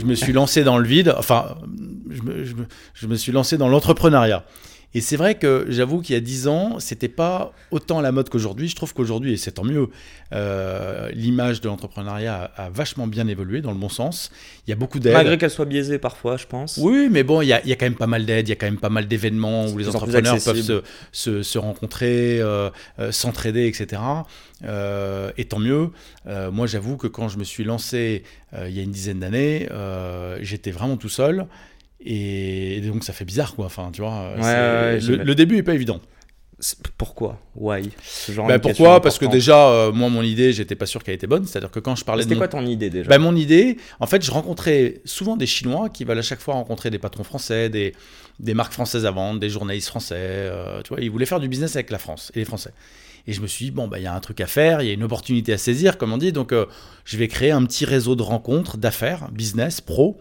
Je me suis lancé dans le vide, enfin, je me, suis lancé dans l'entrepreneuriat. Et c'est vrai que j'avoue qu'il y a 10 ans, c'était pas autant la mode qu'aujourd'hui. Je trouve qu'aujourd'hui, et c'est tant mieux, euh, l'image de l'entrepreneuriat a, a vachement bien évolué dans le bon sens. Il y a beaucoup d'aides. Malgré qu'elle soit biaisée parfois, je pense. Oui, mais bon, il y a, il y a quand même pas mal d'aides, il y a quand même pas mal d'événements où les entrepreneurs peuvent se, se, se rencontrer, euh, euh, s'entraider, etc. Et tant mieux. Moi, j'avoue que quand je me suis lancé il y a une dizaine d'années, j'étais vraiment tout seul. Et donc, ça fait bizarre, quoi. Enfin, tu vois, Ouais, c'est- ouais, le, le début est pas évident. Pourquoi? Why? Ce genre Bah, pourquoi? Parce que déjà, euh, moi, mon idée, j'étais pas sûr qu'elle était bonne. C'est-à-dire que quand je parlais de C'était mon- quoi ton idée déjà? Bah, mon idée, en fait, je rencontrais souvent des Chinois qui veulent à chaque fois rencontrer des patrons français, des, des marques françaises à vendre, des journalistes français. euh, tu vois, ils voulaient faire du business avec la France et les Français. Et je me suis dit, bon, bah, il y a un truc à faire, il y a une opportunité à saisir, comme on dit. Donc, euh, je vais créer un petit réseau de rencontres, d'affaires, business, pro.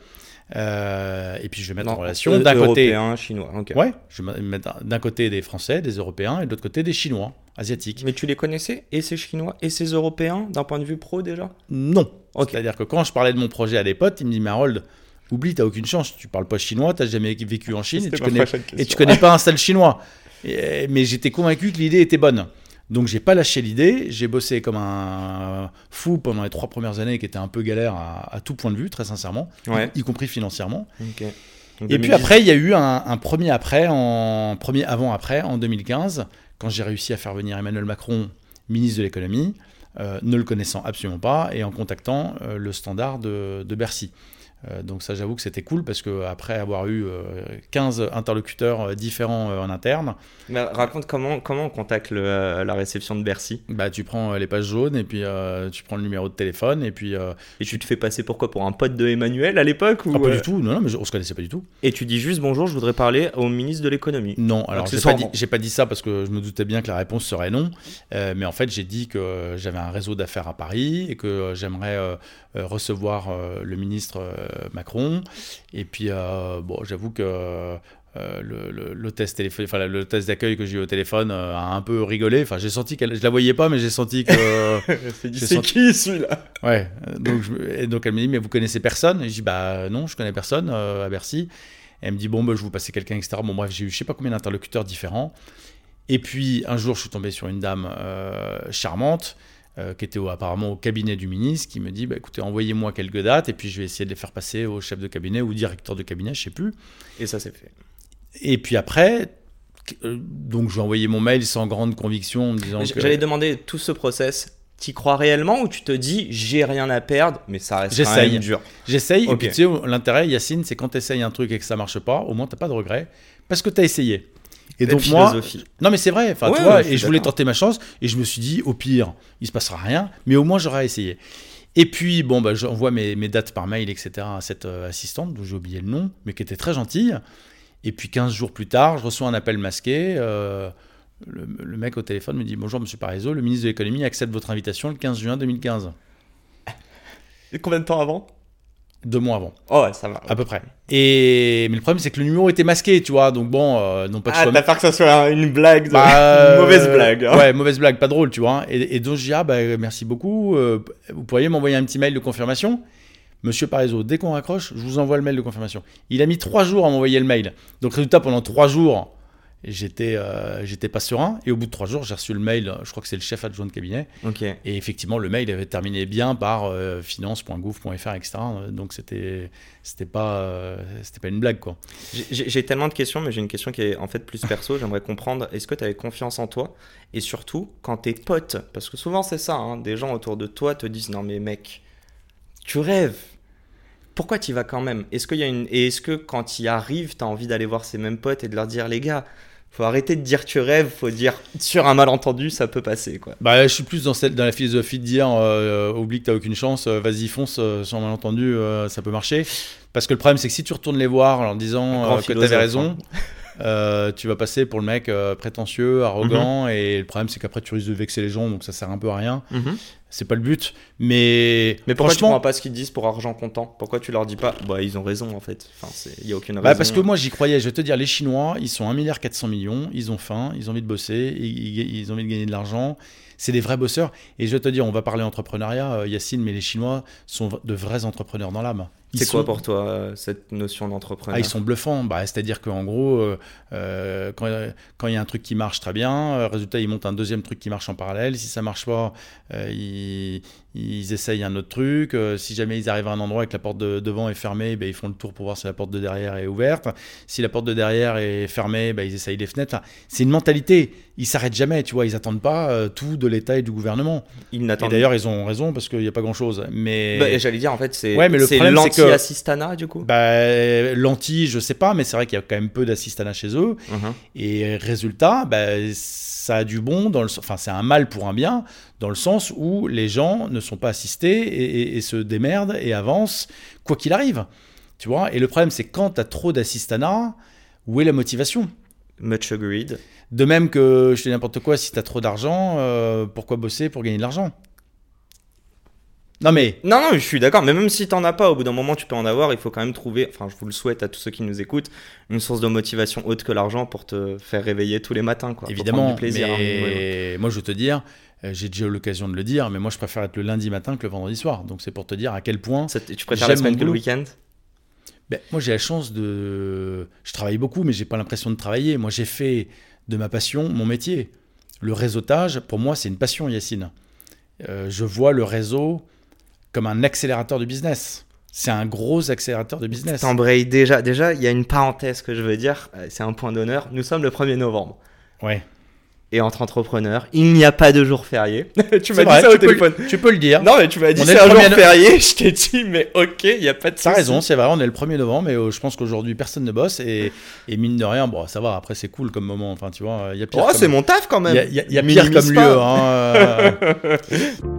Euh, et puis, je vais mettre Non, en relation d'un côté. Chinois. Ouais, je vais mettre d'un côté des Français, des Européens, et de l'autre côté des Chinois, asiatiques. Mais tu les connaissais Et ces Chinois Et ces Européens D'un point de vue pro déjà? Non. C'est-à-dire que quand je parlais de mon projet à des potes, ils me disent, mais Harold, oublie, t'as aucune chance. Tu parles pas chinois, t'as jamais vécu en Chine et tu, connais, et tu connais pas un seul chinois. Et- mais j'étais convaincu que l'idée était bonne. Donc j'ai pas lâché l'idée, j'ai bossé comme un fou pendant les trois premières années qui étaient un peu galère à, à tout point de vue, très sincèrement, Ouais. y, y compris financièrement. Et puis 2010. après, il y a eu un, un premier après, en premier avant-après en 2015, quand j'ai réussi à faire venir Emmanuel Macron, ministre de l'économie, euh, ne le connaissant absolument pas, et en contactant euh, le standard de, de Bercy. Euh, donc ça, j'avoue que c'était cool parce que après avoir eu euh, 15 interlocuteurs euh, différents euh, en interne, Mais raconte comment, comment on contacte le, euh, la réception de Bercy? Bah tu prends euh, les pages jaunes et puis euh, tu prends le numéro de téléphone et puis euh, Et tu te fais passer pourquoi Pour un pote de Emmanuel à l'époque ou ah, pas euh, du tout, non non, mais on se connaissait pas du tout. Et tu dis juste bonjour, je voudrais parler au ministre de l'économie. Non, alors j'ai pas, dit, pas dit ça parce que je me doutais bien que la réponse serait non. Euh, mais en fait, j'ai dit que j'avais un réseau d'affaires à Paris et que j'aimerais euh, euh, recevoir euh, le ministre euh, Macron. Et puis, euh, bon, j'avoue que euh, le, télépho- enfin, le test d'accueil que j'ai eu au téléphone euh, a un peu rigolé. Enfin, j'ai senti qu'elle, je la voyais pas, mais j'ai senti que. C'est J'ai c'est senti- qui celui-là? Ouais, euh, donc, je, me- et donc elle me dit, mais vous connaissez personne? Et je dis, bah non, je connais personne euh, à Bercy. Elle me dit, bon, bah, je vous passer quelqu'un, etc. Bon, bref, j'ai eu je sais pas combien d'interlocuteurs différents. Et puis, un jour, je suis tombé sur une dame euh, charmante, euh, qui était au- apparemment au cabinet du ministre, qui me dit, bah, écoutez, envoyez-moi quelques dates, et puis je vais essayer de les faire passer au chef de cabinet ou au directeur de cabinet, je sais plus. Et ça c'est fait. Et puis après, euh, donc, je lui ai envoyé mon mail sans grande conviction, en me disant que... J'allais demander tout ce process. T'y crois réellement ou tu te dis j'ai rien à perdre, mais ça reste quand même dur? J'essaye, et Ok. puis tu sais, l'intérêt, Yacine, c'est quand tu essayes un truc et que ça marche pas, au moins t'as pas de regret, parce que tu as essayé. Et donc moi, non mais c'est vrai, enfin Ouais, ouais, suis et je voulais tenter ma chance, et je me suis dit, au pire, il se passera rien, mais au moins j'aurai essayé. Et puis, bon, bah, j'envoie mes, mes dates par mail, etc., à cette euh, assistante, dont j'ai oublié le nom, mais qui était très gentille. Et puis 15 jours plus tard, je reçois un appel masqué. euh, le, le mec au téléphone me dit Bonjour, monsieur Parizeau, le ministre de l'économie accepte votre invitation le 15 juin 2015, Et combien de temps avant? Deux mois avant. Oh ouais, ça va. À peu près. Et mais le problème c'est que le numéro était masqué, tu vois. Donc bon, euh, non pas Ah, t'as peur que ça soit une blague, de- Bah, une mauvaise euh, blague. hein. Ouais, mauvaise blague, pas drôle, tu vois. Et, et donc je dis ah bah merci beaucoup. euh, vous pourriez m'envoyer un petit mail de confirmation. Monsieur Parizeau, dès qu'on raccroche, je vous envoie le mail de confirmation. Il a mis trois jours à m'envoyer le mail. Donc résultat, pendant trois jours, j'étais euh, j'étais pas serein. Et au bout de trois jours, j'ai reçu le mail. Je crois que c'est le chef adjoint de cabinet. Et effectivement, le mail avait terminé bien par euh, finance.gouv.fr, etc. Donc c'était c'était pas euh, c'était pas une blague quoi. J'ai- tellement de questions, mais j'ai une question qui est en fait plus perso. J'aimerais comprendre, est-ce que tu avais confiance en toi? Et surtout, quand tes potes, parce que souvent c'est ça, hein, des gens autour de toi te disent Non, mais mec, tu rêves. Pourquoi tu y vas quand même? Est-ce qu'il y a une... Et est-ce que quand tu y arrives, tu as envie d'aller voir ces mêmes potes et de leur dire Les gars, faut arrêter de dire tu rêves, faut dire sur un malentendu, ça peut passer quoi. Bah, je suis plus dans, cette, dans la philosophie de dire euh, oublie que t'as aucune chance, euh, vas-y fonce, euh, sur un malentendu, euh, ça peut marcher. Parce que le problème, c'est que si tu retournes les voir en leur disant euh, que t'avais raison, hein. euh, tu vas passer pour le mec euh, prétentieux, arrogant, Mhm. et le problème, c'est qu'après, tu risques de vexer les gens, donc ça sert un peu à rien. C'est pas le but. Mais, Mais pourquoi tu franchement, prends pas ce qu'ils disent pour argent comptant? Pourquoi tu leur dis pas? Bah ils ont raison en fait. Enfin, il y a aucune raison. Bah parce que moi j'y croyais, je vais te dire, les Chinois, ils sont 1 milliard 400 millions, ils ont faim, ils ont envie de bosser, ils, ont envie de gagner de l'argent, c'est des vrais bosseurs. Et je vais te dire, on va parler entrepreneuriat, euh, Yacine, mais les Chinois sont de vrais entrepreneurs dans l'âme. C'est quoi pour toi euh, cette notion d'entrepreneur ah, ils sont bluffants. Bah, C'est-à-dire qu'en gros, euh, euh, quand quand il y a un truc qui marche très bien, résultat, ils montent un deuxième truc qui marche en parallèle. Si ça marche pas, euh, ils, ils essayent un autre truc. Euh, si jamais ils arrivent à un endroit et que la porte de devant est fermée, ben, ils font le tour pour voir si la porte de derrière est ouverte. Si la porte de derrière est fermée, ben, ils essayent les fenêtres. Enfin, c'est une mentalité. Ils s'arrêtent jamais, tu vois. Ils attendent pas euh, tout de l'État et du gouvernement. Ils Et n'attendent d'ailleurs, ils ont raison parce qu'il n'y a pas grand-chose. Mais Bah, J'allais dire en fait c'est Ouais, l'anti-assistana du coup? bah, lentilles, je sais pas, mais c'est vrai qu'il y a quand même peu d'assistanat chez eux. Mhm. Et résultat, bah, ça a du bon, dans le, enfin c'est un mal pour un bien, dans le sens où les gens ne sont pas assistés et, et- et se démerdent et avancent, quoi qu'il arrive. Tu vois Et le problème, c'est quand tu as trop d'assistanat, où est la motivation? Much agreed. De même que, je te dis n'importe quoi, si tu as trop d'argent, euh, pourquoi bosser pour gagner de l'argent? Non mais, Non, non, je suis d'accord, mais même si t'en as pas, au bout d'un moment, tu peux en avoir. Il faut quand même trouver, enfin, je vous le souhaite à tous ceux qui nous écoutent, une source de motivation autre que l'argent pour te faire réveiller tous les matins, quoi. Évidemment, du plaisir. hein, ouais. mais moi je veux te dire, j'ai déjà eu l'occasion de le dire, mais moi je préfère être le lundi matin que le vendredi soir. Donc c'est pour te dire à quel point Ça tu préfères la semaine que le week-end? Ben, moi, j'ai la chance de. Je travaille beaucoup, mais j'ai pas l'impression de travailler. Moi, j'ai fait de ma passion mon métier. Le réseautage, pour moi, c'est une passion, Yacine. Euh, je vois le réseau comme un accélérateur de business. C'est un gros accélérateur de business. T'embrayes déjà. Déjà, il y a une parenthèse que je veux dire, euh, c'est un point d'honneur. Nous sommes le 1er novembre. Ouais. Et entre entrepreneurs, il n'y a pas de jour férié. tu m'as vrai, dit ça au peux téléphone. Tu peux le dire. Non, mais tu m'as dit c'est un jour no- férié. Je t'ai dit, mais ok, il n'y a pas de T'as raison, c'est vrai, on est le 1er novembre, mais euh, je pense qu'aujourd'hui, personne ne bosse. Et, et mine de rien, bon, ça va, après, c'est cool comme moment. Enfin, tu vois, il y a pire. Oh, c'est mon taf quand Il même. y a, il y a- y a pire comme pas. lieu. hein.